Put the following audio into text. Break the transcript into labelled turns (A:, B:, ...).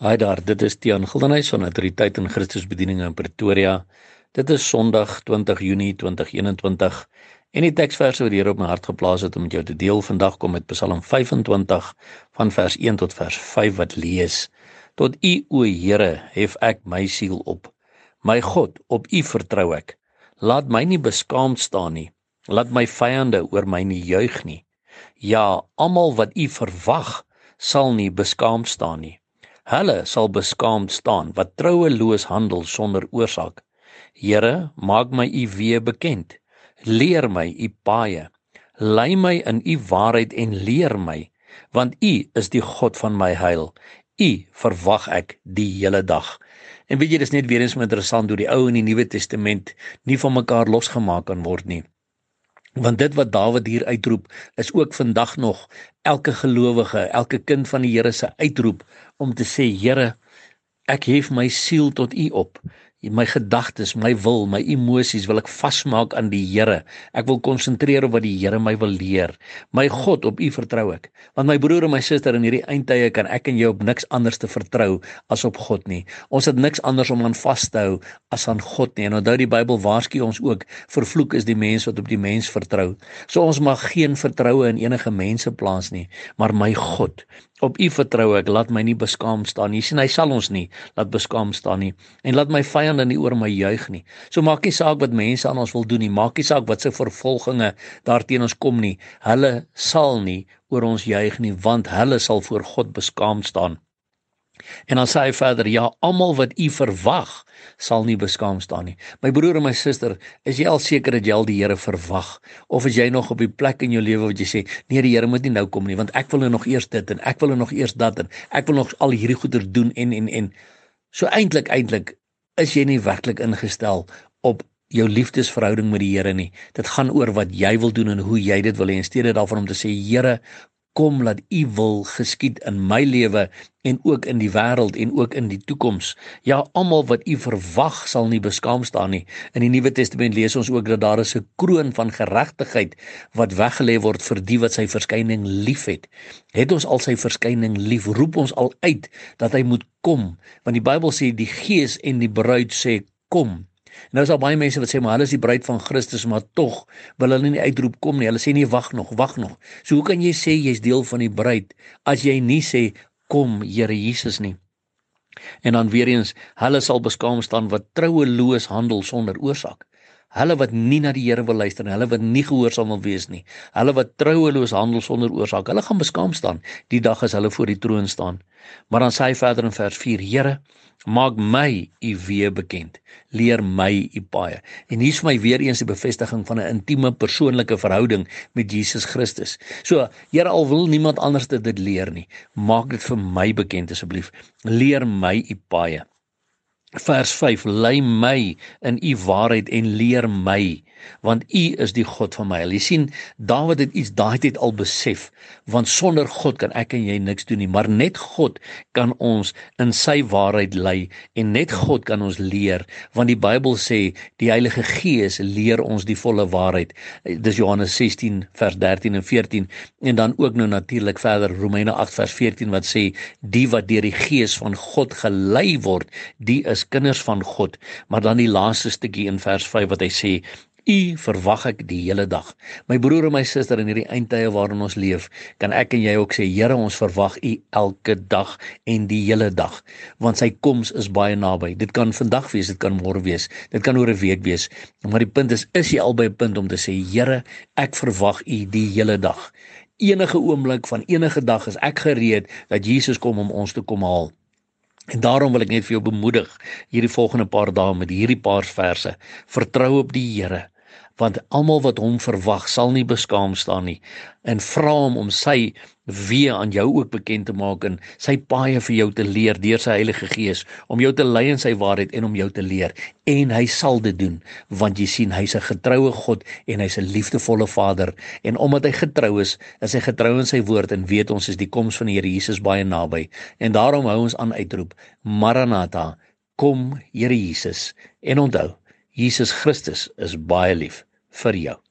A: Haai daar, dit is Tiaan Gildenhuys van Autoriteit in Christus Bediening in Pretoria. Dit is Sondag 20 Junie 2021 en die teksverse wat die Here op my hart geplaas het om met jou te deel vandag kom met Psalm 25 van vers 1 tot vers 5 wat lees: Tot U o Here hef ek my siel op. My God, op U vertrou ek. Laat my nie beskaamd staan nie. Laat my vyande oor my nie juig nie. Ja, almal wat U verwag, sal nie beskaamd staan nie. Hulle sal beskaamd staan wat troueloos handel sonder oorsaak. Here, maak my u weë bekend. Leer my u paaie. Lei my in u waarheid en leer my, want u is die God van my heil. U verwag ek die hele dag. En weet jy dis net weer eens interessant hoe die Ou en die Nuwe Testament nie van mekaar losgemaak kan word nie. Want dit wat Dawid hier uitroep is ook vandag nog elke gelowige, elke kind van die Here se uitroep om te sê Here, ek hef my siel tot U op my gedagtes, my wil, my emosies wil ek vasmaak aan die Here. Ek wil konsentreer op wat die Here my wil leer. My God, op U vertrou ek. Want my broer en my suster in hierdie eindtye kan ek en jy op niks anders te vertrou as op God nie. Ons het niks anders om aan vas te hou as aan God nie. En onthou die Bybel waarsku ons ook, vervloek is die mens wat op die mens vertrou. So ons mag geen vertroue in enige mense plaas nie, maar my God. Op U vertrou ek, laat my nie beskaam staan nie. Sien hy sal ons nie laat beskaam staan nie en laat my vyande nie oor my juig nie. So maak nie saak wat mense aan ons wil doen nie, maak nie saak wat se vervolginge daarteen ons kom nie. Hulle sal nie oor ons juig nie want hulle sal voor God beskaam staan. En dan sê hy verder: "Ja, almal wat u verwag, sal nie beskaam staan nie." My broer en my suster, is jy al seker dat jy al die Here verwag of is jy nog op die plek in jou lewe wat jy sê: "Nee, die Here moet nie nou kom nie, want ek wil nou nog eers dit en ek wil nou nog eers dat en ek wil nog al hierdie goeder doen en en en." So eintlik eintlik is jy nie werklik ingestel op jou liefdesverhouding met die Here nie. Dit gaan oor wat jy wil doen en hoe jy dit wil hê in steede daarvan om te sê Here, kom laat u wil geskied in my lewe en ook in die wêreld en ook in die toekoms. Ja, almal wat u verwag sal nie beskaam staan nie. In die Nuwe Testament lees ons ook dat daar is 'n kroon van geregtigheid wat weggelê word vir die wat sy verskyning liefhet. Het ons al sy verskyning lief, roep ons al uit dat hy moet kom, want die Bybel sê die Gees en die bruid sê kom. En nou is daar baie mense wat sê maar hulle is die bruid van Christus, maar tog wil hulle nie uitroep kom nie. Hulle sê nee, wag nog, wag nog. So hoe kan jy sê jy's deel van die bruid as jy nie sê kom Here Jesus nie? En dan weer eens, hulle sal beskaam staan wat troueloos handel sonder oorsaak. Hulle wat nie na die Here wil luister nie, hulle wat nie gehoorsaam wil wees nie. Hulle wat troueloos handel sonder oorsaak, hulle gaan beskaam staan die dag as hulle voor die troon staan. Maar dan sê hy verder in vers 4: Here, maak my u weë bekend. Leer my u paaie. En hier is my weer eens die bevestiging van 'n intieme persoonlike verhouding met Jesus Christus. So, Here al wil niemand anders dit leer nie, maak dit vir my bekend asseblief. Leer my u paaie. Vers 5: Lei my in u waarheid en leer my, want u is die God van my. Jy sien, Dawid het iets daai tyd al besef, want sonder God kan ek en jy niks doen nie, maar net God kan ons in sy waarheid lei en net God kan ons leer, want die Bybel sê die Heilige Gees leer ons die volle waarheid. Dis Johannes 16 vers 13 en 14 en dan ook nou natuurlik verder Romeine 8 vers 14 wat sê die wat deur die Gees van God gelei word, die is kinders van God, maar dan die laaste stukkie in vers 5 wat hy sê U verwag ek die hele dag. My broer en my suster in hierdie eindtye waarin ons leef, kan ek en jy ook sê Here, ons verwag U elke dag en die hele dag, want sy koms is baie naby. Dit kan vandag wees, dit kan môre wees, dit kan oor 'n week wees. Maar die punt is, is jy al by 'n punt om te sê Here, ek verwag U die hele dag. Enige oomblik van enige dag is ek gereed dat Jesus kom om ons te kom haal. En daarom wil ek net vir jou bemoedig hierdie volgende paar dae met hierdie paar verse. Vertrou op die Here want almal wat hom verwag sal nie beskaam staan nie. En vra hom om sy weë aan jou ook bekend te maak en sy paaie vir jou te leer deur sy Heilige Gees. Om jou te lei in sy waarheid en om jou te leer. En hy sal dit doen want jy sien hy's 'n getroue God en hy's 'n liefdevolle Vader. En omdat hy getrou is is hy getrou in sy woord en weet ons is die koms van die Here Jesus baie naby. En daarom hou ons aan uitroep Maranatha kom Here Jesus. En onthou Jesus Christus is baie lief vir jou.